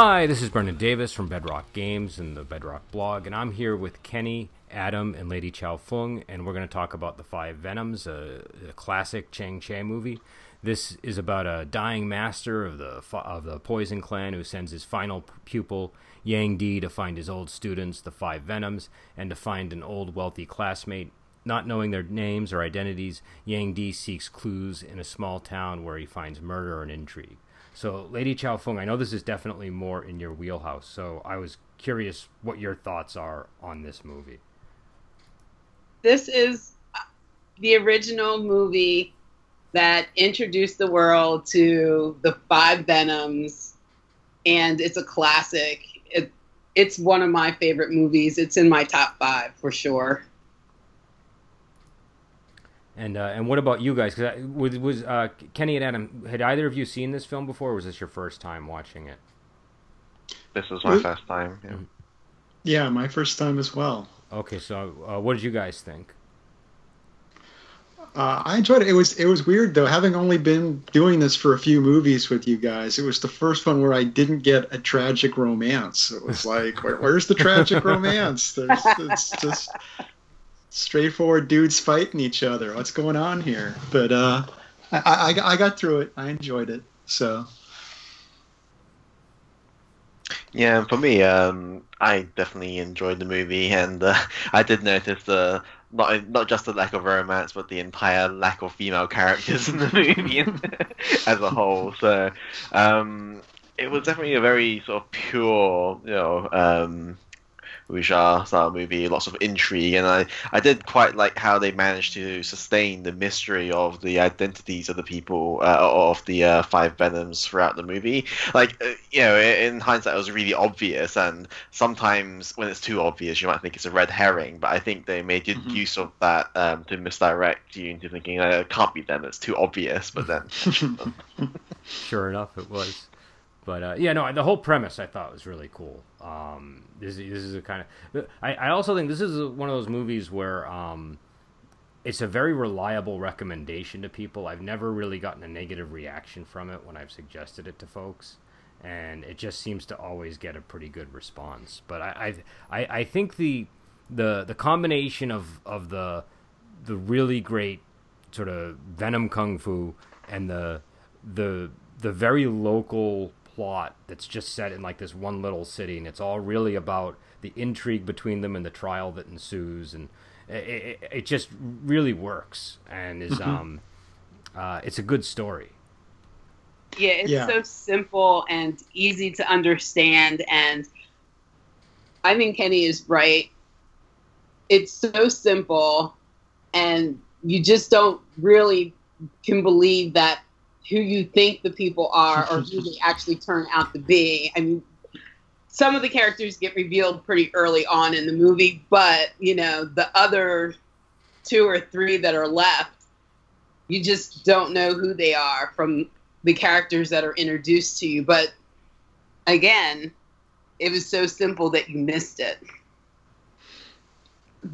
Hi, this is Brendan Davis from Bedrock Games and the Bedrock blog, and I'm here with Kenny, Adam, and Lady Chow Fung, and we're going to talk about The Five Venoms, a, a classic Chang Cheh movie. This is about a dying master of the of the Poison Clan who sends his final pupil Yang Di to find his old students, the Five Venoms, and to find an old wealthy classmate. Not knowing their names or identities, Yang Di seeks clues in a small town where he finds murder and intrigue. So, Lady Chow Fung, I know this is definitely more in your wheelhouse. So, I was curious what your thoughts are on this movie. This is uh, the original movie that introduced the world to the five Venoms, and it's a classic. It, it's one of my favorite movies. It's in my top five for sure. And uh, and what about you guys? Because was, was uh, Kenny and Adam had either of you seen this film before, or was this your first time watching it? This was my first time. Yeah. Mm-hmm. yeah, my first time as well. Okay, so uh, what did you guys think? Uh, I enjoyed it. It was it was weird though, having only been doing this for a few movies with you guys. It was the first one where I didn't get a tragic romance. It was like, where, where's the tragic romance? There's, it's just straightforward dudes fighting each other. What's going on here? But uh, I, I, I got through it. I enjoyed it. So. Yeah, for me, um, I definitely enjoyed the movie, and uh, I did notice the not not just the lack of romance, but the entire lack of female characters in the movie as a whole. So, um, it was definitely a very sort of pure, you know, um, wuxia style movie, lots of intrigue, and I, I did quite like how they managed to sustain the mystery of the identities of the people uh, of the uh, five venoms throughout the movie. Like, uh, you know, in hindsight, it was really obvious, and sometimes when it's too obvious, you might think it's a red herring. But I think they made good mm-hmm. use of that um, to misdirect you into thinking uh, it can't be them; it's too obvious. But then, sure enough, it was. But uh, yeah, no, the whole premise I thought was really cool. Um, this, this is a kind of. I, I also think this is one of those movies where um, it's a very reliable recommendation to people. I've never really gotten a negative reaction from it when I've suggested it to folks, and it just seems to always get a pretty good response. But I I, I think the the the combination of of the the really great sort of venom kung fu and the the the very local plot that's just set in like this one little city, and it's all really about the intrigue between them and the trial that ensues, and it, it, it just really works and is mm-hmm. um, uh, it's a good story. Yeah, it's yeah. so simple and easy to understand, and I think Kenny is right. It's so simple, and you just don't really can believe that who you think the people are or who they actually turn out to be. I mean, some of the characters get revealed pretty early on in the movie, but you know, the other two or three that are left, you just don't know who they are from the characters that are introduced to you. But again, it was so simple that you missed it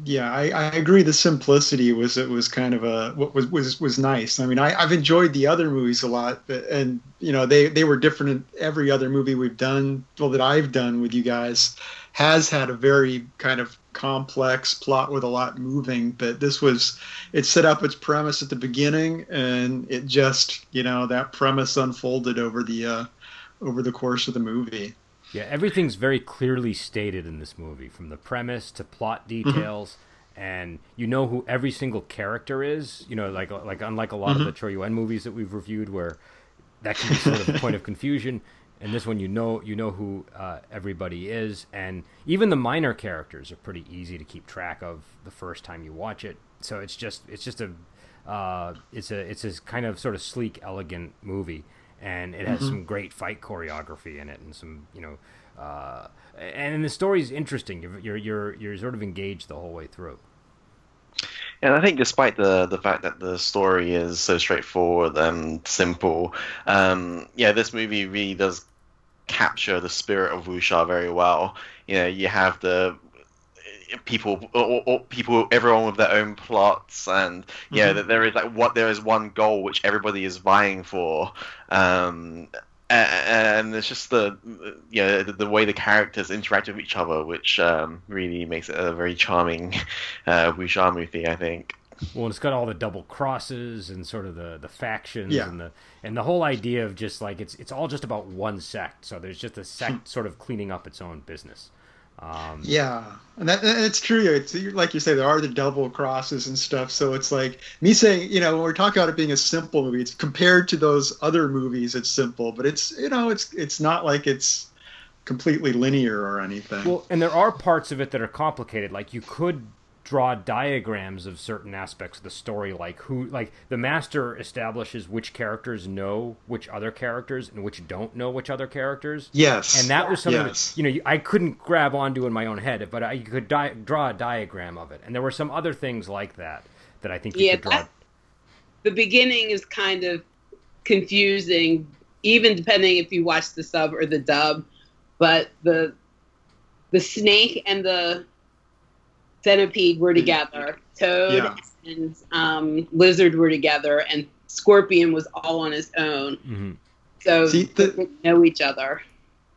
yeah, I, I agree. The simplicity was it was kind of a what was was was nice. I mean, I, I've enjoyed the other movies a lot, and you know they they were different in every other movie we've done. Well, that I've done with you guys has had a very kind of complex plot with a lot moving. But this was it set up its premise at the beginning, and it just you know that premise unfolded over the uh, over the course of the movie. Yeah, everything's very clearly stated in this movie, from the premise to plot mm-hmm. details, mm-hmm. and you know who every single character is. You know, like like unlike a lot mm-hmm. of the Chor Yuen movies that we've reviewed, where that can be sort of a point of confusion. And this one, you know, you know who uh, everybody is, and even the minor characters are pretty easy to keep track of the first time you watch it. So it's just it's just a uh, it's a it's a kind of sort of sleek, elegant movie and it has mm-hmm. some great fight choreography in it, and some you know, uh, and the story's interesting. You're, you're you're you're sort of engaged the whole way through. And I think, despite the the fact that the story is so straightforward and simple, um, yeah, this movie really does capture the spirit of wuxia very well. You know, you have the people or, or, people everyone with their own plots and yeah mm-hmm. that there is like what there is one goal which everybody is vying for um and it's just the you know the, the, way the characters interact with each other, which um, really makes it a very charming uh, wuxia movie, I think. Well, it's got all the double crosses and sort of the, the factions yeah. and the and the whole idea of just like it's it's all just about one sect. So there's just a sect sort of cleaning up its own business. Um, yeah, and that it's true. It's like you say, there are the double crosses and stuff. So it's like me saying, you know, when we're talking about it being a simple movie, it's compared to those other movies, it's simple, but it's you know, it's it's not like it's completely linear or anything. Well, and there are parts of it that are complicated. Like you could draw diagrams of certain aspects of the story like who like the master establishes which characters know which other characters and which don't know which other characters. Yes. And that was something yes. that, you know i couldn't grab onto in my own head but i could di- draw a diagram of it. And there were some other things like that that i think you yeah, could draw. that, the beginning is kind of confusing even depending if you watch the sub or the dub but the the snake and the Centipede were together, Toad yeah. and um, Lizard were together, and Scorpion was all on his own. Mm-hmm. So See, the, they know each other.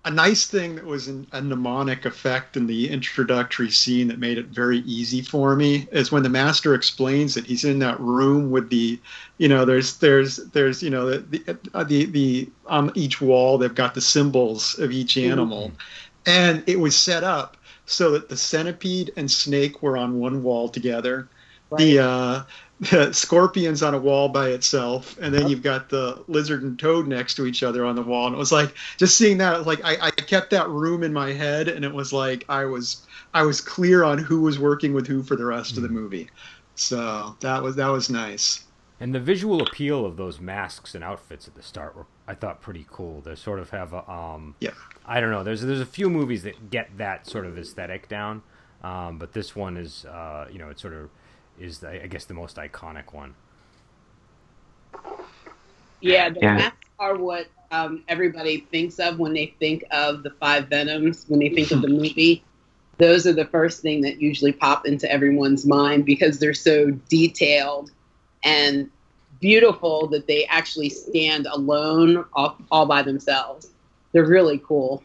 A nice thing that was an, a mnemonic effect in the introductory scene that made it very easy for me is when the master explains that he's in that room with the, you know, there's there's there's you know the the uh, the, the on each wall they've got the symbols of each animal, mm-hmm. and it was set up so that the centipede and snake were on one wall together. Right. The, uh, the scorpion's on a wall by itself, and then yep. you've got the lizard and toad next to each other on the wall. And it was like just seeing that, like I, I kept that room in my head, and it was like I was I was clear on who was working with who for the rest mm. of the hmm. movie. So that was that was nice. And the visual appeal of those masks and outfits at the start were, I thought, pretty cool. They sort of have a, um, yeah. I don't know. There's there's a few movies that get that sort of aesthetic down, um, but this one is, uh, you know, it sort of is, the, I guess, the most iconic one. Yeah, the yeah. masks are what um, everybody thinks of when they think of the five Venoms. When they think of the movie, those are the first thing that usually pop into everyone's mind because they're so detailed and beautiful that they actually stand alone all, all by themselves. They're really cool.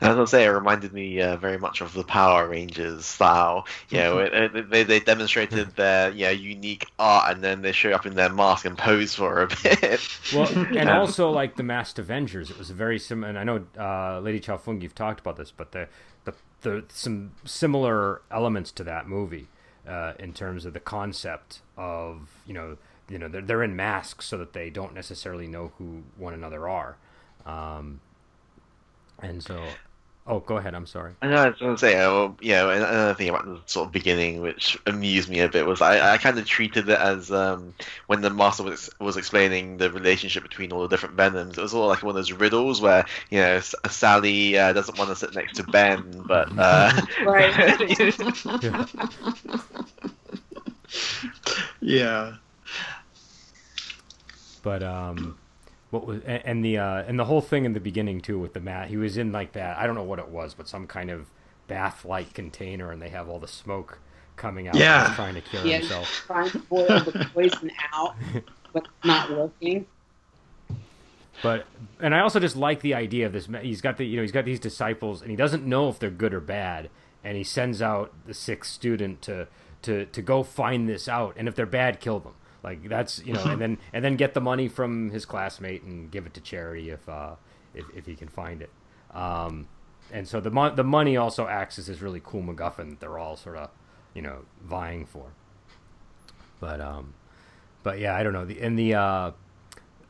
As I was gonna say, it reminded me uh, very much of the Power Rangers style. You know, it, it, they, they demonstrated their you know, unique art, and then they show up in their mask and pose for a bit. Well, and also like the Masked Avengers, it was very similar. And I know, uh, Lady Chow Fung, you've talked about this, but the, the the some similar elements to that movie uh, in terms of the concept of you know you know they're, they're in masks so that they don't necessarily know who one another are. Um, and so Oh, go ahead. I'm sorry. I know. I was going to say, uh, yeah. Another thing about the sort of beginning, which amused me a bit, was I, I kind of treated it as um, when the master was was explaining the relationship between all the different venoms. It was all like one of those riddles where you know Sally uh, doesn't want to sit next to Ben, but uh, right. yeah. But um what was and the uh, and the whole thing in the beginning too with the mat. He was in like that. I don't know what it was, but some kind of bath-like container, and they have all the smoke coming out. Yeah, trying to kill yeah, himself. Trying to boil the poison out, but not working. But and I also just like the idea of this. He's got the you know he's got these disciples, and he doesn't know if they're good or bad, and he sends out the sixth student to to to go find this out, and if they're bad, kill them. Like that's you know, and then and then get the money from his classmate and give it to charity if uh, if if he can find it. Um, and so the mo- the money also acts as this really cool MacGuffin that they're all sort of you know vying for. But um, but yeah, I don't know. The in the uh,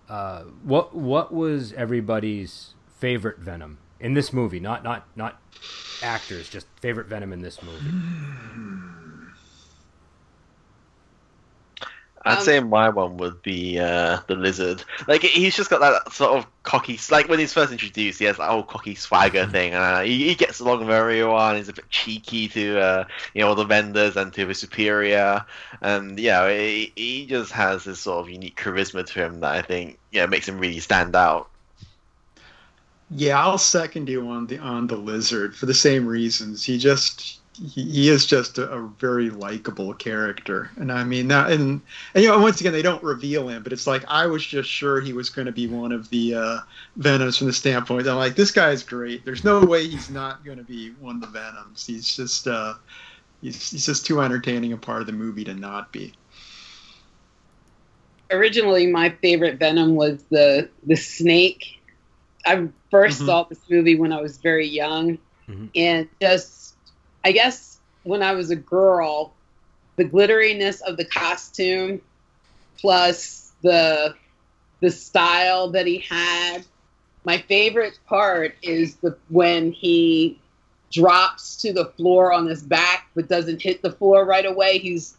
uh, what what was everybody's favorite Venom in this movie? Not not not actors, just favorite Venom in this movie. I'd um, say my one would be uh, the lizard. Like he's just got that sort of cocky, like when he's first introduced, he has that old cocky swagger mm-hmm. thing, and uh, he, he, gets along with everyone. He's a bit cheeky to uh, you know all the vendors and to his superior, and yeah, he, he just has this sort of unique charisma to him that I think yeah makes him really stand out. Yeah, I'll second you on the on the lizard for the same reasons. He just he, he is just a, a very likable character, and I mean that, and, and you know, once again, they don't reveal him, but it's like I was just sure he was going to be one of the uh, Venoms from the standpoint. I'm like, this guy's great. There's no way he's not going to be one of the Venoms. He's just uh, he's, he's just too entertaining a part of the movie to not be. Originally, my favorite Venom was the the snake. I 1st mm-hmm. saw this movie when I was very young, mm-hmm. and just I guess when I was a girl, the glitteriness of the costume plus the the style that he had. My favorite part is the when he drops to the floor on his back but doesn't hit the floor right away. He's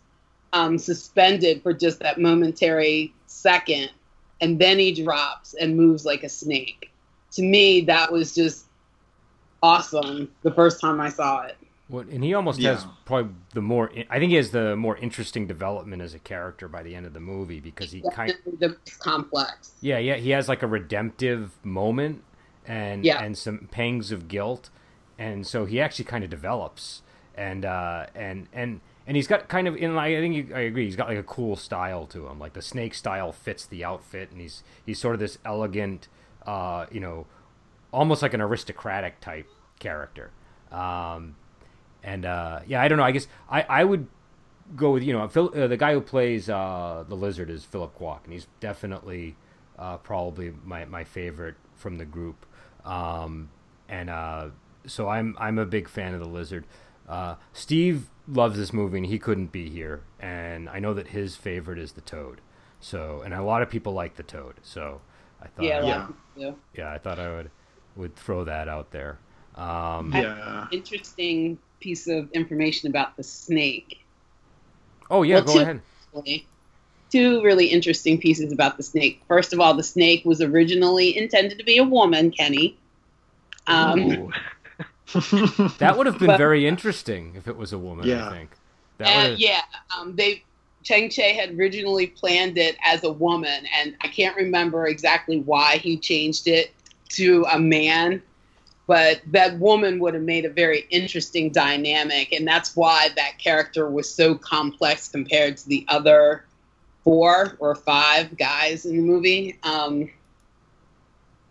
um, suspended for just that momentary second, and then he drops and moves like a snake. To me, that was just awesome the first time I saw it. Well, and he almost yeah. has probably the more. I think he has the more interesting development as a character by the end of the movie because he kind of the complex. Yeah, yeah, he has like a redemptive moment and yeah. and some pangs of guilt, and so he actually kind of develops and uh, and and and he's got kind of in I think I agree he's got like a cool style to him like the snake style fits the outfit and he's he's sort of this elegant uh, you know almost like an aristocratic type character um, and uh, yeah, I don't know. I guess I, I would go with you know Phil, uh, the guy who plays uh, the lizard is Philip Kwok, and he's definitely uh, probably my, my favorite from the group. Um, and uh, so I'm I'm a big fan of the lizard. Uh, Steve loves this movie, and he couldn't be here. And I know that his favorite is the toad. So and a lot of people like the toad. So I thought yeah yeah yeah I thought I would would throw that out there. Um, yeah. Interesting piece of information about the snake. Oh yeah, well, go two, ahead. Two really interesting pieces about the snake. First of all, the snake was originally intended to be a woman, Kenny. Um, that would have been but, very interesting if it was a woman. Yeah. I think. Uh, yeah, um, they Chang Cheh had originally planned it as a woman, and I can't remember exactly why he changed it to a man but that woman would have made a very interesting dynamic and that's why that character was so complex compared to the other four or five guys in the movie. Um,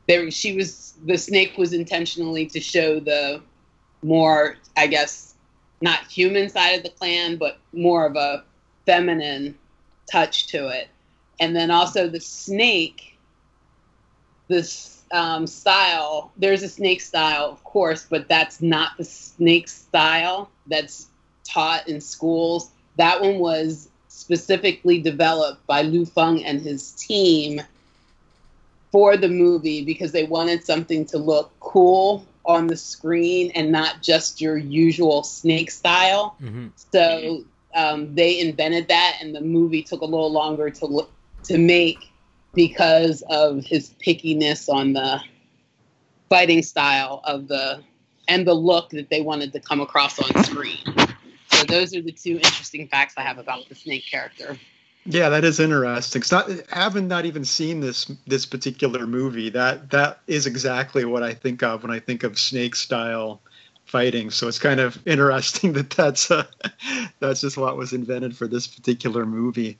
there she was the snake was intentionally to show the more i guess not human side of the clan but more of a feminine touch to it. And then also the snake this um, style, there's a snake style, of course, but that's not the snake style that's taught in schools. That one was specifically developed by Lu Feng and his team for the movie because they wanted something to look cool on the screen and not just your usual snake style. Mm-hmm. So um, they invented that, and the movie took a little longer to look to make because of his pickiness on the fighting style of the and the look that they wanted to come across on screen. So those are the two interesting facts I have about the snake character. Yeah, that is interesting. Not having not even seen this this particular movie. That that is exactly what I think of when I think of snake style fighting. So it's kind of interesting that that's uh, that's just what was invented for this particular movie.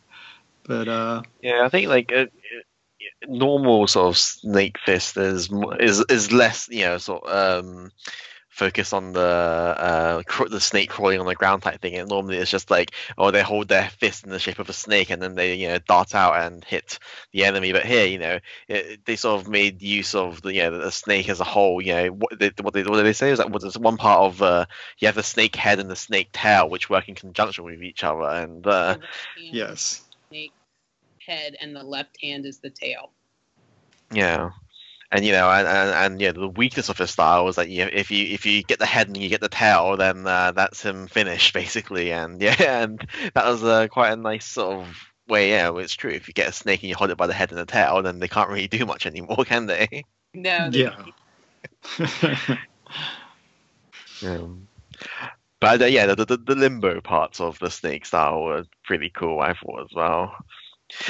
But uh, yeah, I think like uh, normal sort of snake fist is is is less you know sort of um, focus on the uh, cr- the snake crawling on the ground type thing. And normally it's just like, oh, they hold their fist in the shape of a snake and then they, you know, dart out and hit the enemy. But here, you know, it, they sort of made use of the, you know, the snake as a whole. You know, what they, what, they, what did they say is that was one part of uh, you have the snake head and the snake tail, which work in conjunction with each other. And uh, yes, snake head and the left hand is the tail. Yeah. And you know, and, and, and yeah, the weakness of his style is that you know, if you if you get the head and you get the tail, then uh, that's him finished basically. And yeah, and that was uh, quite a nice sort of way. Yeah, it's true. If you get a snake and you hold it by the head and the tail, then they can't really do much anymore, can they? No. They yeah. um, but uh, yeah, the, the, the limbo parts of the snake style were pretty cool. I thought as well.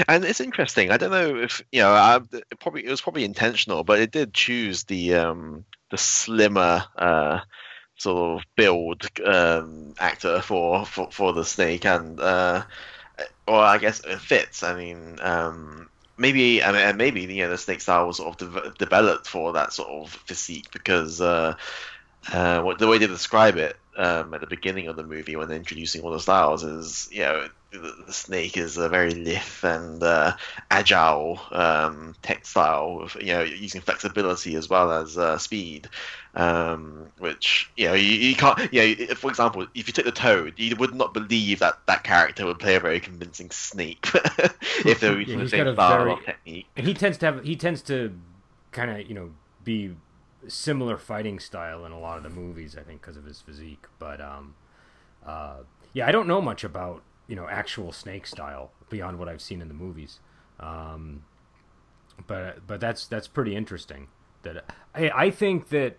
And it's interesting. I don't know if you know. I, it probably it was probably intentional, but it did choose the um, the slimmer uh, sort of build um, actor for, for for the snake, and uh, or I guess it fits. I mean, um, maybe I mean, maybe you know the snake style was sort of de- developed for that sort of physique because uh, uh, what the way they describe it um, at the beginning of the movie when they're introducing all the styles is you know the, the snake is a very lithe and uh, agile um, textile, you know, using flexibility as well as uh, speed. Um, which you know you, you can't. You know, for example, if you took the Toad, you would not believe that that character would play a very convincing snake if they were using yeah, the same style very, technique. And he tends to have he tends to kind of you know be similar fighting style in a lot of the movies. I think because of his physique, but um, uh, yeah, I don't know much about you know actual snake style beyond what I've seen in the movies. Um, but but that's that's pretty interesting. That I I think that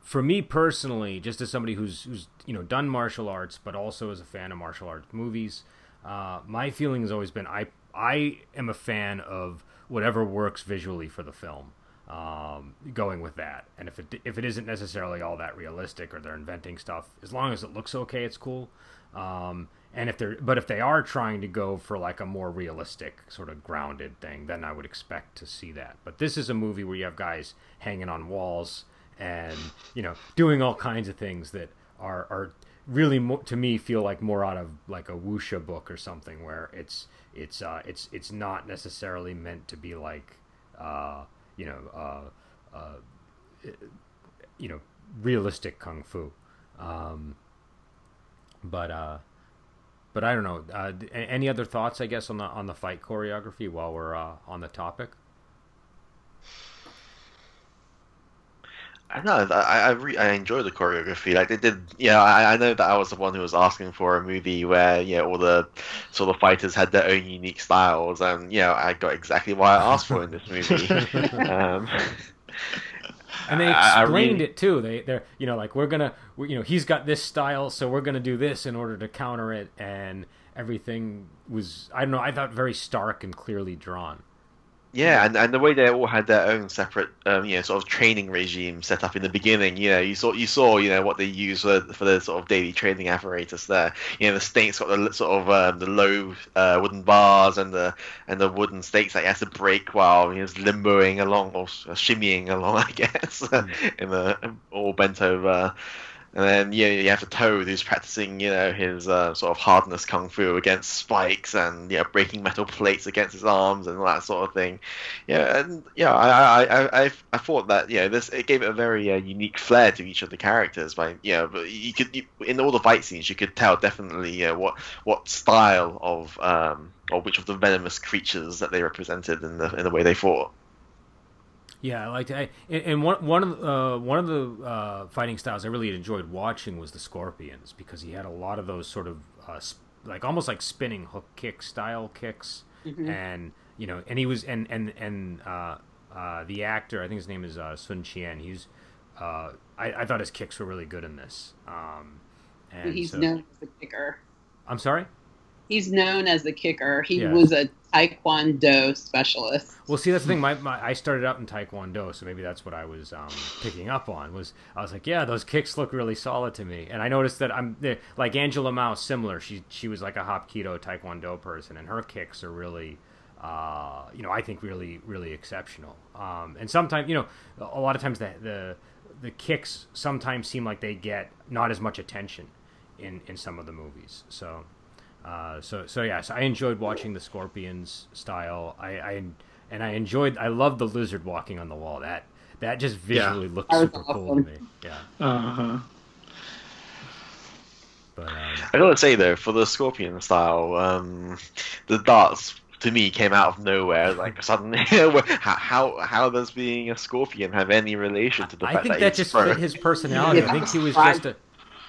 for me personally, just as somebody who's who's you know done martial arts, but also as a fan of martial arts movies, uh, my feeling has always been I I am a fan of whatever works visually for the film. Um, going with that, and if it if it isn't necessarily all that realistic or they're inventing stuff, as long as it looks okay, it's cool. Um, and if they're but if they are trying to go for like a more realistic sort of grounded thing then i would expect to see that. But this is a movie where you have guys hanging on walls and you know doing all kinds of things that are are really to me feel like more out of like a wuxia book or something where it's it's uh it's it's not necessarily meant to be like uh you know uh uh you know realistic kung fu. Um but uh but I don't know. Uh, any other thoughts? I guess on the on the fight choreography while we're uh, on the topic. I know. I I, re- I enjoy the choreography. Like they did. Yeah, I, I know that I was the one who was asking for a movie where yeah all the sort of fighters had their own unique styles, and yeah, I got exactly what I asked for in this movie. um, and they explained it too. They they're you know like we're gonna we, you know he's got this style, so we're gonna do this in order to counter it, and everything was I don't know. I thought very stark and clearly drawn. Yeah, and, and the way they all had their own separate, um, you know, sort of training regime set up in the beginning. You know, you saw you saw you know what they use for for the sort of daily training apparatus there. You know, the snake's got the sort of um, the low uh, wooden bars and the and the wooden stakes that he has to break while he's limboing along or shimmying along, I guess, mm. in the all bent over. And then yeah, you have the Toad who's practicing, you know, his uh, sort of hardness kung fu against spikes and you know breaking metal plates against his arms and all that sort of thing. Yeah, and yeah, I I, I, I thought that you know this it gave it a very uh, unique flair to each of the characters. By you know, but you could you, in all the fight scenes you could tell definitely uh, what what style of um or which of the venomous creatures that they represented in the in the way they fought. Yeah, I liked it. I, and one one of the, uh, one of the uh, fighting styles I really enjoyed watching was the Scorpions because he had a lot of those sort of uh, sp- like almost like spinning hook kick style kicks, mm-hmm. and you know, and he was and and and uh, uh, the actor I think his name is uh, Sun Qian. He's I, I thought his kicks were really good in this. Um, and he's so, known as the kicker. I'm sorry he's known as the kicker. He yeah. was a taekwondo specialist. Well, see, that's the thing. My, my I started out in taekwondo, so maybe that's what I was um, picking up on. Was I was like, yeah, those kicks look really solid to me, and I noticed that I'm like Angela Mao, similar. She she was like a hapkido taekwondo person, and her kicks are really. Uh, you know, I think really, really exceptional. Um, and sometimes, you know, a lot of times the, the the kicks sometimes seem like they get not as much attention in in some of the movies. So uh, so so yes, I enjoyed watching the Scorpions style. I, I and I enjoyed. I love the lizard walking on the wall. That that just visually yeah. looks super awesome. cool to me. Yeah. Uh huh. But um, I gotta say though, for the Scorpion style, um, the darts to me came out of nowhere. Like suddenly, how, how how does being a Scorpion have any relation to the I fact think that, that just fit his personality. I think he was just a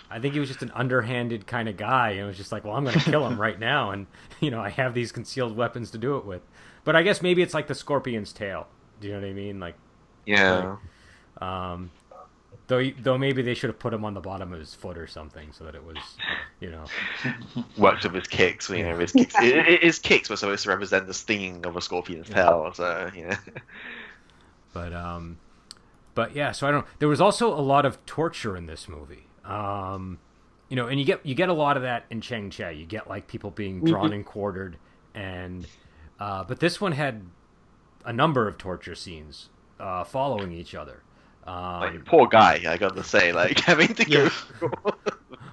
I think he was just an underhanded kind of guy, and was just like, "Well, I'm going to kill him right now," and you know, I have these concealed weapons to do it with. But I guess maybe it's like the scorpion's tail. Do you know what I mean? Like, yeah. Like, um, though, though maybe they should have put him on the bottom of his foot or something, so that it was, you know, worked with his kicks. You know, his kicks, his kicks were supposed to represent the stinging of a scorpion's tail. So, yeah. But um, but yeah. So I don't. There was also a lot of torture in this movie. Um, you know, and you get you get a lot of that in Chang Cheh. You get like people being drawn mm-hmm. and quartered, and uh, but this one had a number of torture scenes uh, following each other. Um, like, poor guy, I got to say, like having to go.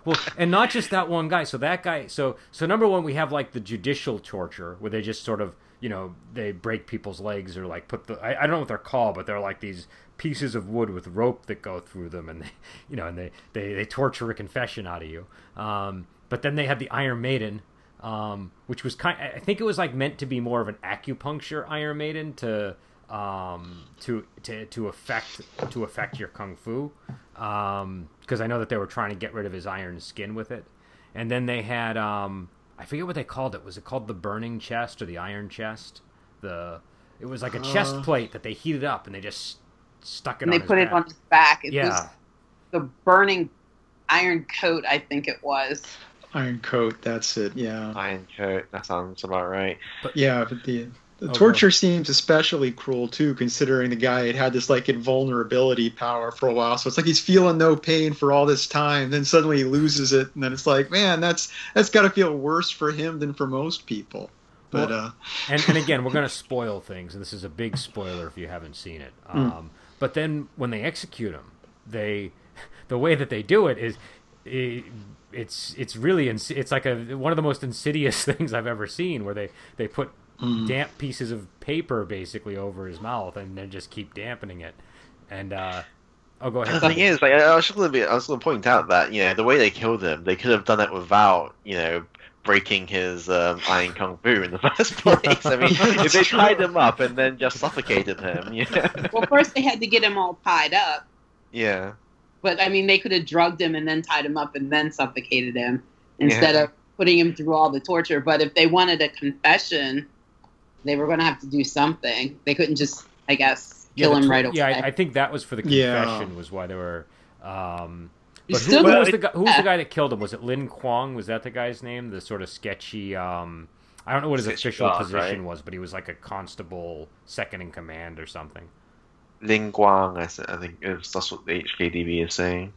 well, and not just that one guy. So that guy. So so number one, we have like the judicial torture where they just sort of you know they break people's legs or like put the I, I don't know what they're called, but they're like these pieces of wood with rope that go through them, and they you know and they they, they torture a confession out of you. Um, but then they had the Iron Maiden, um, which was kind. I think it was like meant to be more of an acupuncture Iron Maiden to um, to to to affect to affect your kung fu, because um, I know that they were trying to get rid of his iron skin with it, and then they had um, I forget what they called it. Was it called the burning chest or the iron chest? The it was like a uh, chest plate that they heated up and they just stuck it. And they put back. it on his back. It yeah. the burning iron coat, I think it was. Iron coat, that's it. Yeah. Iron coat. That sounds about right. But yeah, but the the oh, torture seems especially cruel too, considering the guy had had this like invulnerability power for a while. So it's like he's feeling no pain for all this time, then suddenly he loses it, and then it's like, man, that's that's got to feel worse for him than for most people. But well, uh, and and again, we're gonna spoil things, and this is a big spoiler if you haven't seen it. Hmm. Um, mm. But then when they execute him, they the way that they do it is. It, it's it's really it's like a one of the most insidious things I've ever seen where they they put mm. damp pieces of paper basically over his mouth and then just keep dampening it. And uh, oh, go ahead. The thing is, like, I was going to be, I was going to point out that you know the way they killed him, they could have done it without you know breaking his um, iron kung fu in the first place. I mean, if they tied him up and then just suffocated him, yeah. Well, first they had to get him all tied up. Yeah. But I mean, they could have drugged him and then tied him up and then suffocated him instead yeah. of putting him through all the torture. But if they wanted a confession, they were going to have to do something. They couldn't just, I guess, kill yeah, him right away. Yeah, I, I, think that was for the confession. Yeah. Was why they were. Um, but who, who, was the guy, who was the guy that killed him? Was it Lin Kuang? Was that the guy's name? The sort of sketchy. Um, I don't know what his official God, position right? was, but he was like a constable, second in command or something. Lin Kuang, I think that's what the HKDB is saying.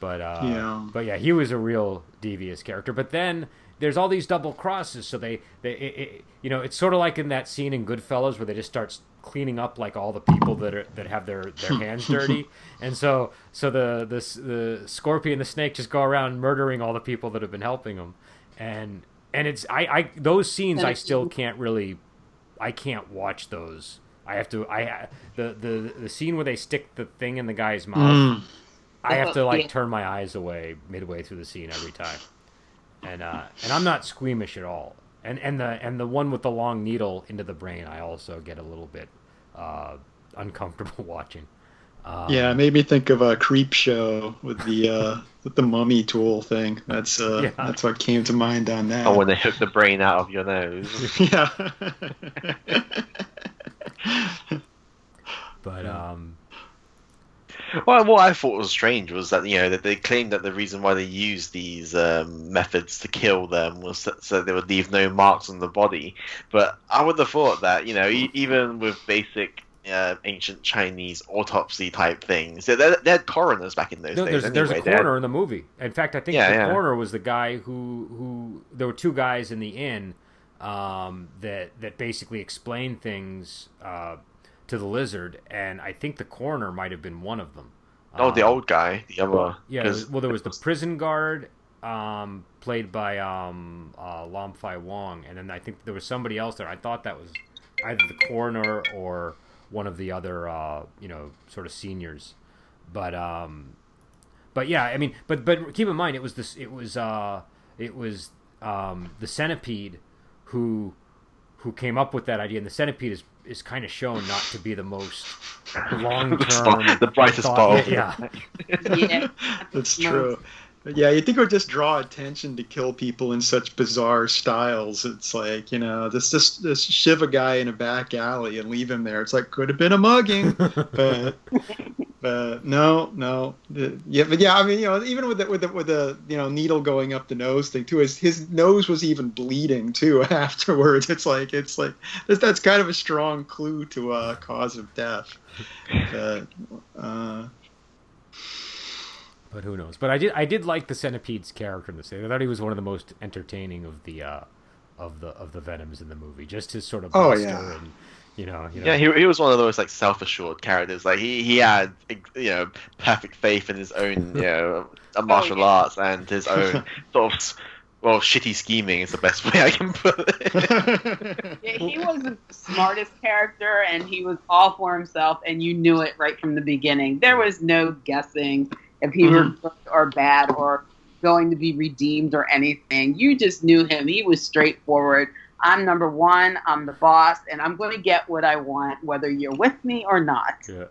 But uh, yeah. but yeah, he was a real devious character. But then there's all these double crosses. So they, they it, it, you know, it's sort of like in that scene in Goodfellas where they just start cleaning up like all the people that are that have their their hands dirty, and so so the the the scorpion, and the snake, just go around murdering all the people that have been helping them, and and it's I I those scenes I still can't really, I can't watch those. I have to I the the the scene where they stick the thing in the guy's mouth. Mm. I have to like turn my eyes away midway through the scene every time and uh, and I'm not squeamish at all. And and the and the one with the long needle into the brain, I also get a little bit uh, uncomfortable watching. Um, yeah, it made me think of a creep show with the uh, with the mummy tool thing. That's uh, yeah. that's what came to mind on that. Oh, when they hook the brain out of your nose. yeah. but um, well, what I thought was strange was that you know that they claimed that the reason why they used these um, methods to kill them was so, so they would leave no marks on the body. But I would have thought that you know e- even with basic uh, ancient Chinese autopsy type things. They, they had coroners back in those no, days. There's, anyway. there's a coroner in the movie. In fact, I think yeah, the yeah. coroner was the guy who who there were two guys in the inn um, that that basically explained things uh, to the lizard, and I think the coroner might have been one of them. Oh, um, the old guy, the other. Yeah, well, there was the prison guard, um, played by um, uh, Lam Fai Wong, and then I think there was somebody else there. I thought that was either the coroner or one of the other, uh, you know, sort of seniors. But um, but yeah, I mean, but but keep in mind, it was this, it was uh, it was um, the centipede who who came up with that idea, and the centipede is is kind of shown not to be the most long term, the brightest ball. Yeah, yeah. that's true. Yeah, you think it would just draw attention to kill people in such bizarre styles. It's like you know, this this this shiv a guy in a back alley and leave him there. It's like could have been a mugging, but but no, no, yeah, but yeah. I mean, you know, even with the, with the with the you know needle going up the nose thing too, his his nose was even bleeding too afterwards. It's like it's like that's, that's kind of a strong clue to a cause of death. But, uh, but but who knows? But I did I did like the centipede's character in this. I thought he was one of the most entertaining of the uh, of the of the venoms in the movie. Just his sort of oh yeah. And, you know, you know, yeah, he, he was one of those like self-assured characters. Like he, he had you know perfect faith in his own you know martial oh, yeah. arts and his own sort of well, shitty scheming is the best way I can put it. yeah, he was the smartest character, and he was all for himself, and you knew it right from the beginning. There was no guessing if he mm-hmm. was good or bad or going to be redeemed or anything. You just knew him. He was straightforward. I'm number one. I'm the boss, and I'm going to get what I want, whether you're with me or not. Yeah.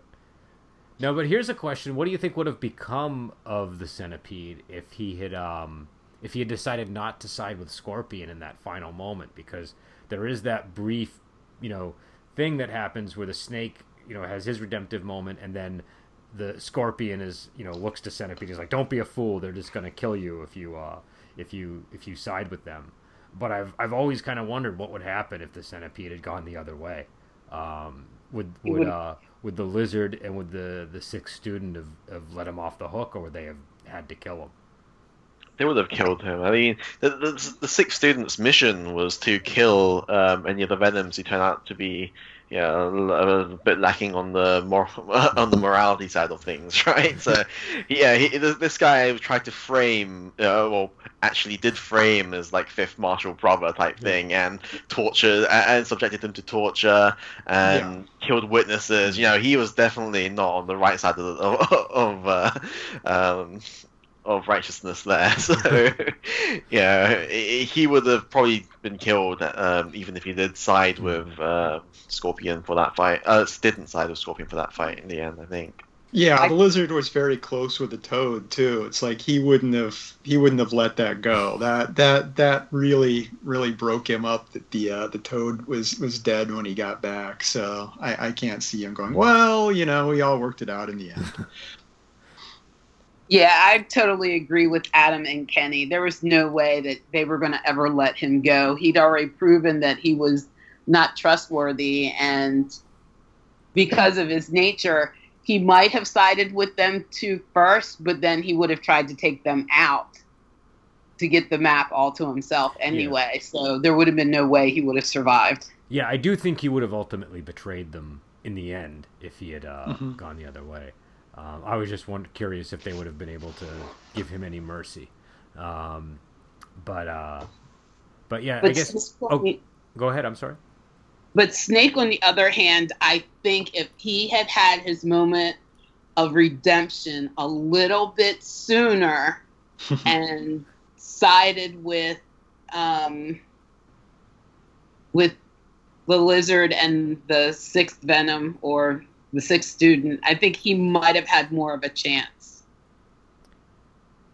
No, but here's a question: What do you think would have become of the centipede if he had um if he had decided not to side with Scorpion in that final moment, because there is that brief, you know, thing that happens where the snake, you know, has his redemptive moment, and then the Scorpion is, you know, looks to Centipede. He's like, "Don't be a fool. They're just gonna kill you if you, uh, if you, if you side with them." But I've, I've always kind of wondered what would happen if the Centipede had gone the other way. Um, would, would, uh, would the lizard and would the the sixth student have, have let him off the hook, or would they have had to kill him? they would have killed him. I mean, the, the, the six students' mission was to kill um, any of the Venoms who turn out to be, know, a, bit lacking on the more on the morality side of things, right? So, yeah, he, this guy tried to frame, uh, well, actually did frame as like fifth martial brother type thing, and tortured and subjected them to torture and yeah. killed witnesses. You know, he was definitely not on the right side of, of, of uh, um, of righteousness there. So, yeah, he would have probably been killed um, even if he did side with uh, Scorpion for that fight. Uh, didn't side with Scorpion for that fight in the end, I think. Yeah, I... the lizard was very close with the toad too. It's like he wouldn't have he wouldn't have let that go. That that that really really broke him up. That the uh, the toad was was dead when he got back. So I, I can't see him going. Well, you know, we all worked it out in the end. Yeah, I totally agree with Adam and Kenny. There was no way that they were going to ever let him go. He'd already proven that he was not trustworthy, and because of his nature, he might have sided with them too first, but then he would have tried to take them out to get the map all to himself anyway. Yeah. So there would have been no way he would have survived. Yeah, I do think he would have ultimately betrayed them in the end if he had uh, mm-hmm. gone the other way. Um, I was just one, curious if they would have been able to give him any mercy. Um, but uh, but yeah, but I guess. oh, go ahead. I'm sorry. But Snake, on the other hand, I think if he had had his moment of redemption a little bit sooner and sided with um, with the lizard and the sixth venom or the sixth student, I think he might have had more of a chance.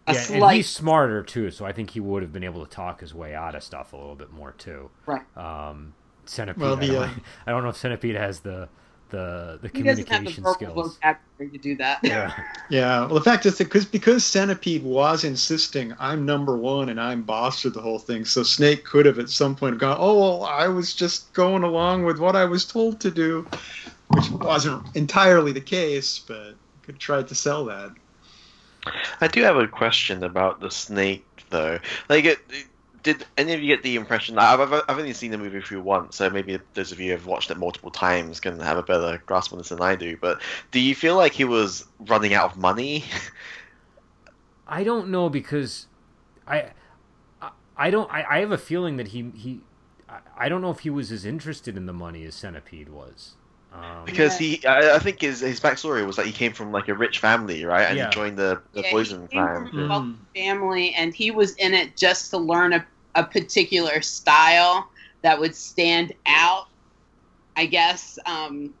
A yeah, slight... and he's smarter too, so I think he would have been able to talk his way out of stuff a little bit more too. Right. Um, Centipede. Well, the, I, don't, uh... I, don't, know if Centipede has the the the he communication the skills to do that. Yeah. yeah. Well, the fact is that because because Centipede was insisting I'm number one and I'm boss of the whole thing, so Snake could have at some point gone, oh well, I was just going along with what I was told to do which wasn't entirely the case, but could try to sell that. I do have a question about the snake, though. Like, it, did any of you get the impression? I've, I've, I've only seen the movie through once, so maybe those of you who have watched it multiple times can have a better grasp on this than I do. But do you feel like he was running out of money? I don't know because I, I, I don't. I, I have a feeling that he he. I don't know if he was as interested in the money as Centipede was. Um, because yeah. he, I, I, think his his backstory was that he came from like a rich family, right? And yeah. he joined the, the yeah, poison clan. Mm. Family, and he was in it just to learn a, a particular style that would stand out. I guess um,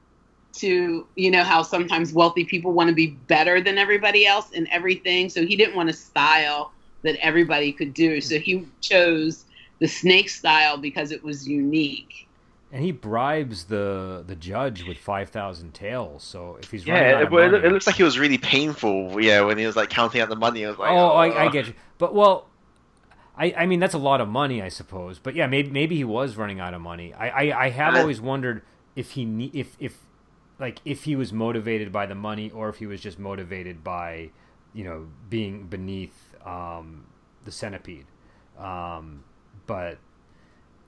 to you know how sometimes wealthy people want to be better than everybody else in everything, so he didn't want a style that everybody could do. So he chose the snake style because it was unique and he bribes the the judge with five thousand taels. So if he's yeah, it, money, it, looks like it was really painful. Yeah, when he was like counting out the money, I was like, oh, oh. I, I, get you. But well, I I mean that's a lot of money, I suppose. But yeah, maybe maybe he was running out of money. I I, I have always wondered if he if if like if he was motivated by the money or if he was just motivated by you know, being beneath um, the centipede. Um, but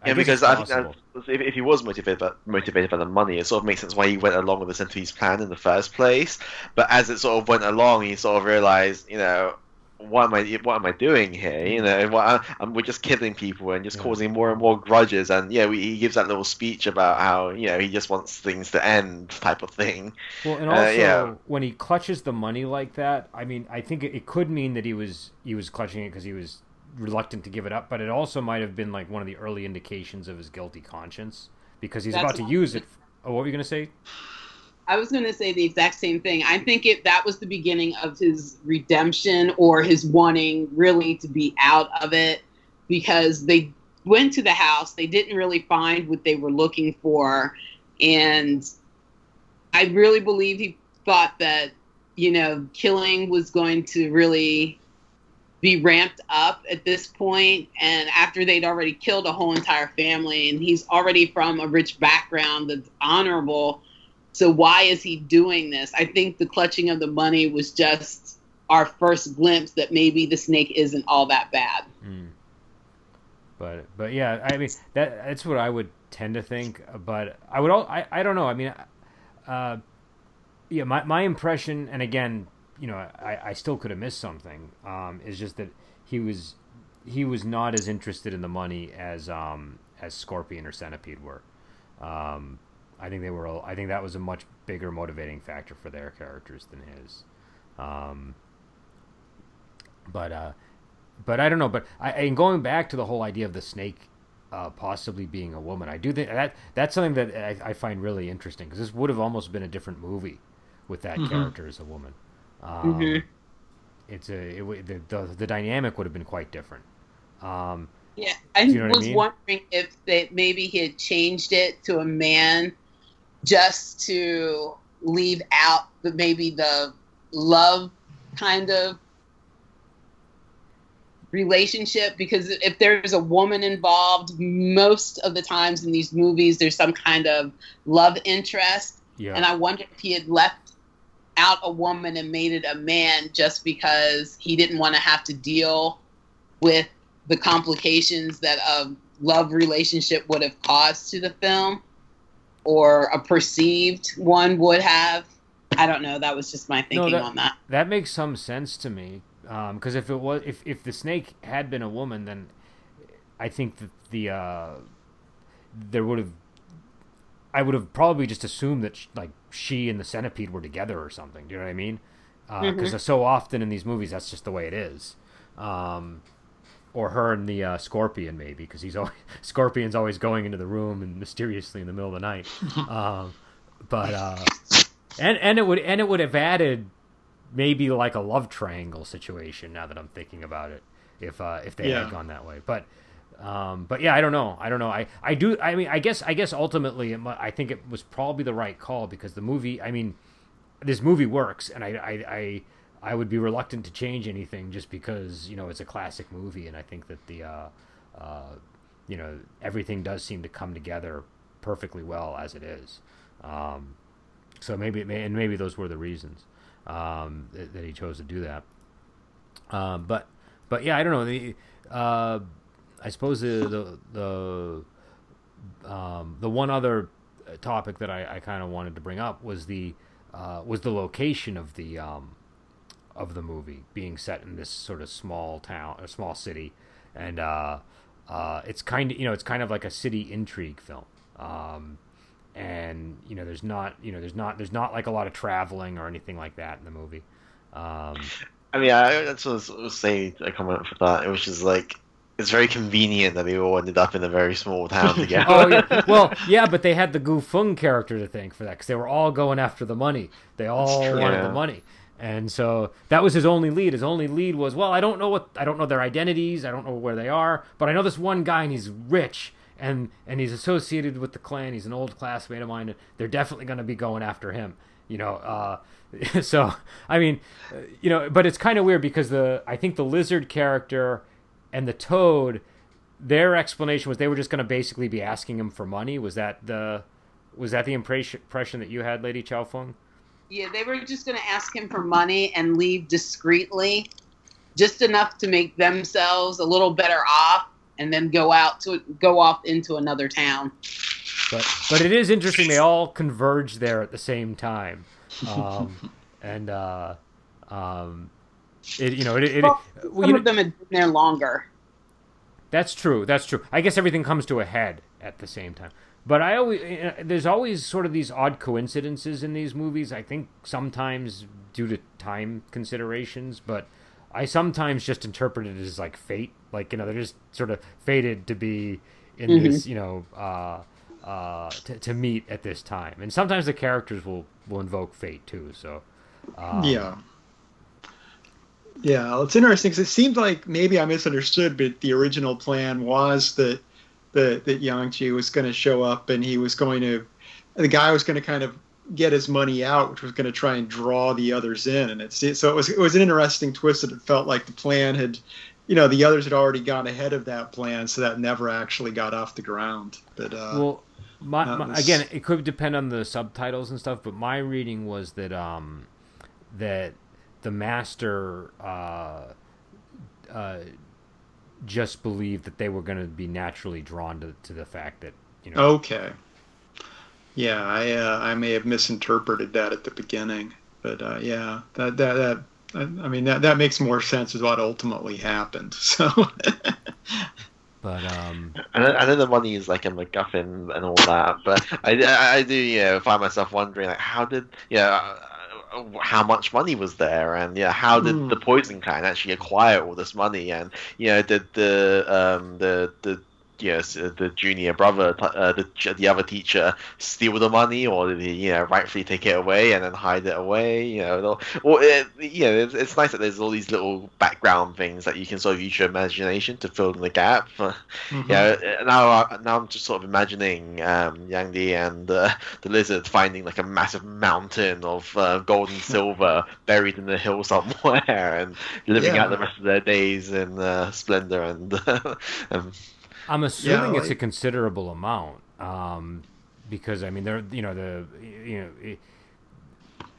yeah, because I think that if, if he was motivated by, motivated by the money, it sort of makes sense why he went along with the Centipede's plan in the first place. But as it sort of went along, he sort of realized, you know, what am I what am I doing here? You know, what, I'm, we're just killing people and just yeah. causing more and more grudges. And yeah, we, he gives that little speech about how you know he just wants things to end, type of thing. Well, and uh, also uh, yeah. when he clutches the money like that, I mean, I think it, it could mean that he was he was clutching it because he was reluctant to give it up, but it also might have been like one of the early indications of his guilty conscience because he's That's about to use it. Oh, what were you going to say? I was going to say the exact same thing. I think it that was the beginning of his redemption or his wanting really to be out of it because they went to the house, they didn't really find what they were looking for and I really believe he thought that you know killing was going to really be ramped up at this point and after they'd already killed a whole entire family and he's already from a rich background that's honorable so why is he doing this i think the clutching of the money was just our first glimpse that maybe the snake isn't all that bad mm. but but yeah i mean that that's what i would tend to think but i would all i, I don't know i mean uh yeah my, my impression and again you know, I, I still could have missed something. Um, is just that he was he was not as interested in the money as um, as Scorpion or Centipede were. Um, I think they were. I think that was a much bigger motivating factor for their characters than his. Um, but uh, but I don't know. But I, and going back to the whole idea of the snake uh, possibly being a woman, I do think that that's something that I, I find really interesting because this would have almost been a different movie with that mm-hmm. character as a woman. Um, mm-hmm. It's a it, the, the, the dynamic would have been quite different. Um, yeah, I you know was I mean? wondering if they maybe he had changed it to a man just to leave out the maybe the love kind of relationship because if there's a woman involved most of the times in these movies there's some kind of love interest yeah. and i wonder if he had left out a woman and made it a man just because he didn't want to have to deal with the complications that a love relationship would have caused to the film or a perceived one would have. I don't know. That was just my thinking no, that, on that. That makes some sense to me. Because um, if it was, if if the snake had been a woman, then I think that the uh, there would have I would have probably just assumed that she, like she and the centipede were together or something. Do you know what I mean? Because uh, mm-hmm. so often in these movies, that's just the way it is. Um, or her and the uh, scorpion maybe because he's always scorpion's always going into the room and mysteriously in the middle of the night. um, but uh, and and it would and it would have added maybe like a love triangle situation. Now that I'm thinking about it, if uh, if they yeah. had gone that way, but um, but yeah, I don't know. I don't know. I, I do. I mean, I guess I guess ultimately, it, I think it was probably the right call because the movie. I mean, this movie works, and I, I, I, I would be reluctant to change anything just because you know it's a classic movie, and I think that the, uh, uh, you know, everything does seem to come together perfectly well as it is. Um, so maybe, and maybe those were the reasons um, that, that, he chose to do that. Um, but, but yeah, I don't know. The, uh, I suppose the the the, um, the one other topic that I, I kind of wanted to bring up was the uh, was the location of the um, of the movie being set in this sort of small town or small city, and uh, uh, it's kind of you know it's kind of like a city intrigue film. Um, and you know there's not you know there's not there's not like a lot of traveling or anything like that in the movie. Um, I mean, I, that's what I was saying. I comment for that, which is like it's very convenient that they all ended up in a very small town together. oh, yeah. Well, yeah, but they had the Gu Feng character to thank for that because they were all going after the money. They all wanted yeah. the money, and so that was his only lead. His only lead was, well, I don't know what, I don't know their identities, I don't know where they are, but I know this one guy and he's rich and and he's associated with the clan. He's an old classmate of mine. They're definitely going to be going after him. You know, uh, so I mean, uh, you know, but it's kind of weird because the I think the lizard character and the toad their explanation was they were just going to basically be asking him for money was that the was that the impression that you had lady chow fung Yeah, they were just going to ask him for money and leave discreetly, just enough to make themselves a little better off, and then go out to go off into another town. But but it is interesting. They all converge there at the same time, um, and uh, um, it you know it, it, well, it some you of them had been there longer. That's true. That's true. I guess everything comes to a head at the same time. But I always there's always sort of these odd coincidences in these movies. I think sometimes due to time considerations, but I sometimes just interpret it as like fate. Like you know, they're just sort of fated to be in mm-hmm. this you know uh, uh, to, to meet at this time. And sometimes the characters will will invoke fate too. So um, yeah. Yeah, it's interesting because it seemed like maybe I misunderstood, but the original plan was that that that Yang Chi was going to show up and he was going to, the guy was going to kind of get his money out, which was going to try and draw the others in, and it's so it was it was an interesting twist that it felt like the plan had, you know, the others had already gone ahead of that plan, so that never actually got off the ground. But uh, well, my, my, was... again, it could depend on the subtitles and stuff, but my reading was that um that the master uh, uh, just believed that they were going to be naturally drawn to, to the fact that you know. Okay. Yeah, I uh, I may have misinterpreted that at the beginning, but uh, yeah, that that that I mean that that makes more sense as what ultimately happened. So. But um, I know, I know the money is like a MacGuffin and all that, but I, I, I do you know find myself wondering like how did yeah how much money was there and yeah how did mm. the poison clan actually acquire all this money and you know did the um the the yes, uh, the junior brother, uh, the the other teacher, steal the money, or you know, rightfully take it away and then hide it away? You know, or it, you know, it's, it's nice that there's all these little background things that you can sort of use your imagination to fill in the gap. Mm-hmm. Yeah, now now I'm just sort of imagining um, Yang Li and uh, the lizard finding like a massive mountain of uh, gold and silver buried in the hill somewhere and living yeah. out the rest of their days in uh, splendor and. um, I'm assuming yeah, like, it's a considerable amount, um, because I mean, they're you know the you know. It,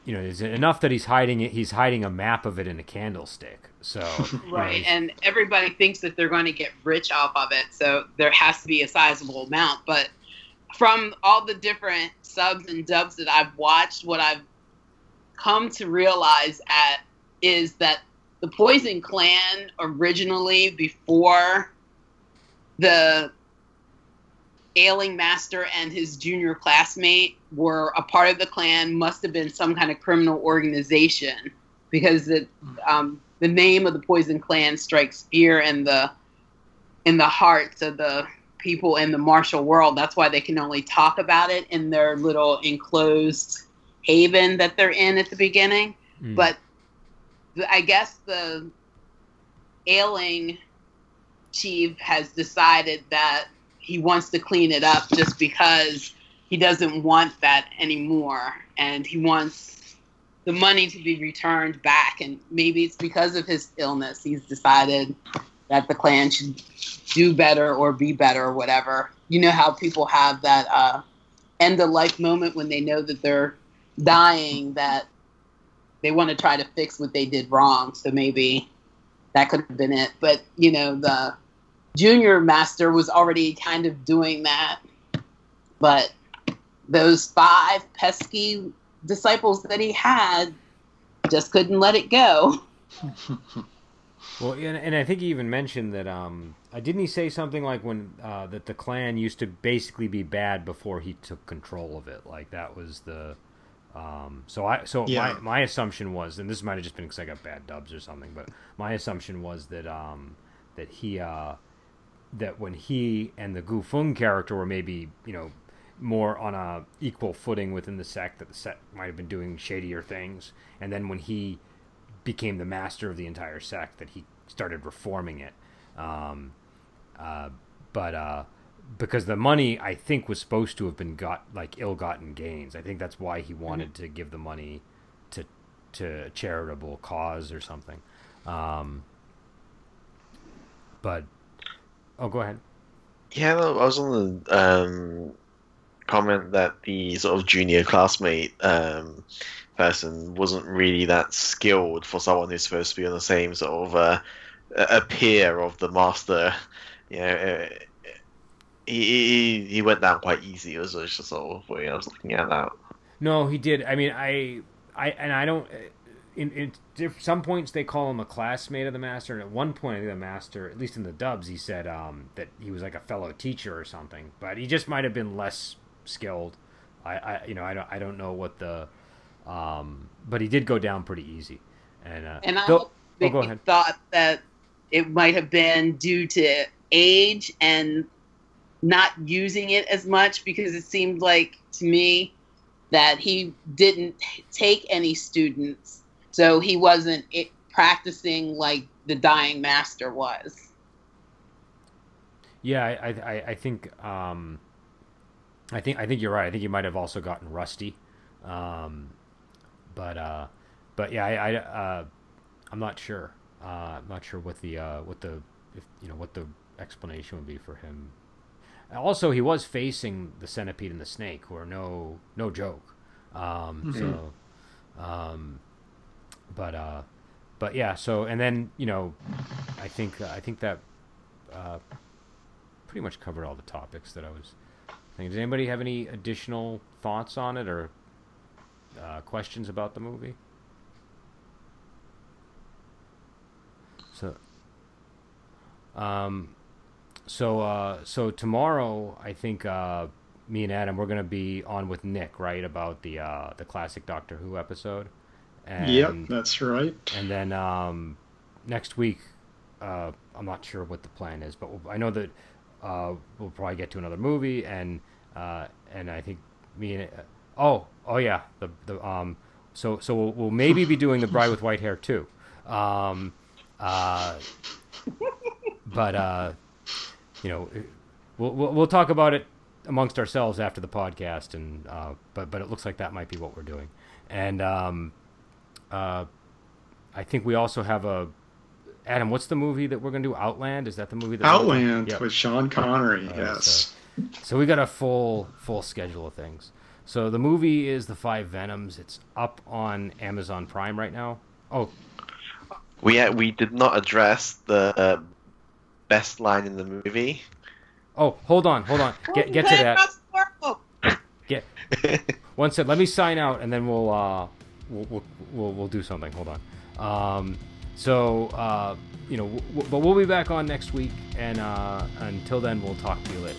you know, it's enough that he's hiding it. He's hiding a map of it in a candlestick. So right, know, and everybody thinks that they're going to get rich off of it. So there has to be a sizable amount. But from all the different subs and dubs that I've watched, what I've come to realize at is that the Poison Clan originally, before the ailing master and his junior classmate were a part of the clan must have been some kind of criminal organization because the um, the name of the poison clan strikes fear in the in the hearts of the people in the martial world that's why they can only talk about it in their little enclosed haven that they're in at the beginning mm. but i guess the ailing chief has decided that he wants to clean it up just because he doesn't want that anymore. And he wants the money to be returned back. And maybe it's because of his illness he's decided that the clan should do better or be better or whatever. You know how people have that uh, end of life moment when they know that they're dying that they want to try to fix what they did wrong. So maybe that could have been it. But you know, the junior master was already kind of doing that. But those five pesky disciples that he had just couldn't let it go. well, and, and, I think he even mentioned that. Um, uh, didn't he say something like when uh, that the clan used to basically be bad before he took control of it? Like that was the. Um, so I so yeah. my, my assumption was, and this might have just been because I got bad dubs or something, but my assumption was that um, that he uh, that when he and the Gu Feng character were maybe you know more on a equal footing within the sect, that the sect might have been doing shadier things, and then when he became the master of the entire sect, that he started reforming it. Um, uh, but uh, because the money I think was supposed to have been got like ill-gotten gains. I think that's why he wanted mm-hmm. to give the money to to a charitable cause or something. Um, but oh, go ahead. Yeah, I was on the um, comment that the sort of junior classmate um, person wasn't really that skilled for someone who's supposed to be on the same sort of uh, a peer of the master. You know, uh, he, he he went down quite easy. It was just sort of way I was looking at that. No, he did. I mean, I I and I don't. In, in some points they call him a classmate of the master, and at one point the master, at least in the dubs, he said um, that he was like a fellow teacher or something. But he just might have been less skilled. I, I you know I don't I don't know what the, um, but he did go down pretty easy. And uh, and I oh, go ahead. thought that it might have been due to age and not using it as much because it seemed like to me that he didn't take any students, so he wasn't it, practicing like the dying master was. Yeah, I, I, I think, um, I think, I think you're right. I think he might have also gotten rusty, um, but, uh, but yeah, I, I uh, I'm not sure. Uh, I'm not sure what the, uh, what the, if you know, what the explanation would be for him also, he was facing the centipede and the snake, who are no no joke. Um, mm-hmm. So, um, but uh, but yeah. So and then you know, I think I think that uh, pretty much covered all the topics that I was thinking. Does anybody have any additional thoughts on it or uh, questions about the movie? So, um, so uh, so tomorrow, I think uh, me and Adam we're gonna be on with Nick, right, about the uh, the classic Doctor Who episode. And, yep, that's right. And then um, next week, uh, I'm not sure what the plan is, but we'll, I know that uh, we'll probably get to another movie, and uh, and I think me and oh oh yeah the the um so so we'll, we'll maybe be doing the Bride with White Hair too, um, uh, but uh you know, we'll, we'll, we'll talk about it amongst ourselves after the podcast, and uh, but but it looks like that might be what we're doing, and um, uh, I think we also have a Adam. What's the movie that we're gonna do? Outland. Is that the movie? That Outland yep. with Sean Connery. Uh, yes. So, so we got a full full schedule of things. So the movie is the Five Venoms. It's up on Amazon Prime right now. Oh, we we did not address the uh, best line in the movie. Oh, hold on, hold on. Get get to that. Get one sec. Let me sign out, and then we'll uh, we'll we'll we'll, we'll do something. Hold on. Um, so uh, you know, w- but we'll be back on next week, and uh, until then, we'll talk to you later.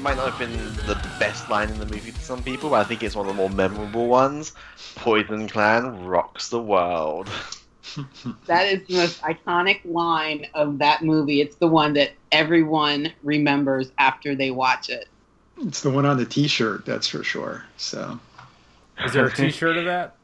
Might not have been the best line in the movie to some people, but I think it's one of the more memorable ones. Poison Clan rocks the world. that is the most iconic line of that movie. It's the one that everyone remembers after they watch it. It's the one on the T-shirt, that's for sure. So, is there a T-shirt of that?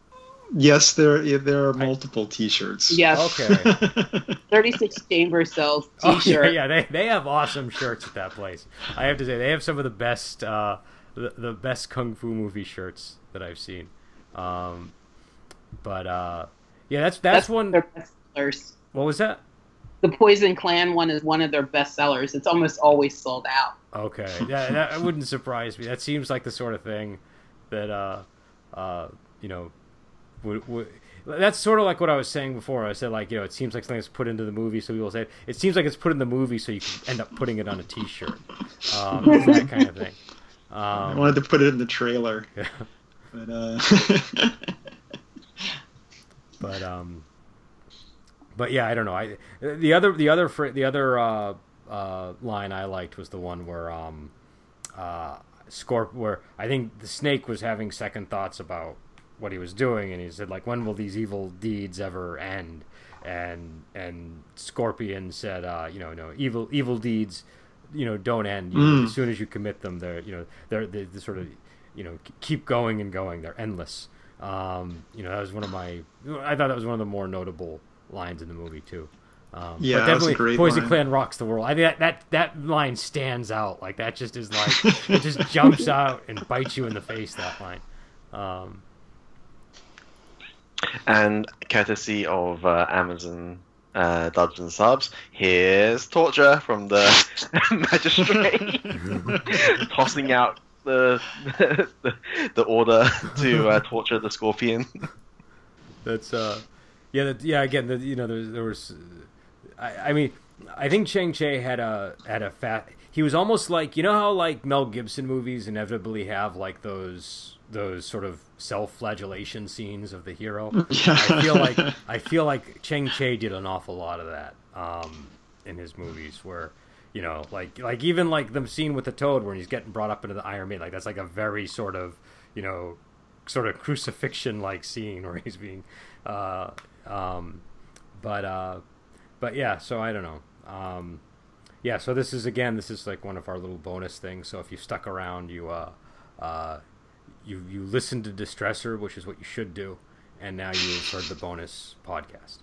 Yes, there there are multiple T-shirts. Yes. Okay. Thirty Six Chamber sells T-shirt. Oh, yeah, yeah, they they have awesome shirts at that place. I have to say they have some of the best uh, the, the best kung fu movie shirts that I've seen. Um, but uh, yeah, that's that's, that's one. Their best sellers. What was that? The Poison Clan one is one of their best sellers. It's almost always sold out. Okay, yeah, that wouldn't surprise me. That seems like the sort of thing that uh, uh, you know would, would, that's sort of like what I was saying before. I said like you know it seems like something that's put into the movie, so people say it seems like it's put in the movie, so you can end up putting it on a T-shirt, um, that kind of thing. Um, I wanted to put it in the trailer, yeah. but uh... but um, but yeah, I don't know. I the other the other the other uh, uh, line I liked was the one where um, uh, Scorp where I think the snake was having second thoughts about what he was doing, and he said like, "When will these evil deeds ever end?" And and Scorpion said, uh, "You know, no evil evil deeds, you know, don't end. You, mm. As soon as you commit them, they're you know they're they, they sort of you know keep going and going. They're endless." Um, you know, that was one of my. I thought that was one of the more notable lines in the movie too. Um, yeah, but definitely Poison line. Clan rocks the world. I mean, that, that that line stands out. Like that just is like it just jumps out and bites you in the face. That line. Um, and courtesy of uh, Amazon uh, dubs and subs, here's torture from the magistrate tossing out the the, the order to uh, torture the scorpion. That's uh, yeah, that, yeah. Again, the, you know, there, there was. I, I mean, I think Chang Cheh had a had a fat. He was almost like you know how like Mel Gibson movies inevitably have like those those sort of self-flagellation scenes of the hero. Yeah. I feel like I feel like Chang Cheh did an awful lot of that um, in his movies, where you know, like like even like the scene with the toad where he's getting brought up into the Iron Maiden, like that's like a very sort of you know sort of crucifixion like scene where he's being, uh, um, but uh, but yeah, so I don't know. Um, yeah, so this is again, this is like one of our little bonus things. So if you stuck around, you uh, uh, you you listened to Distressor, which is what you should do, and now you've heard the bonus podcast.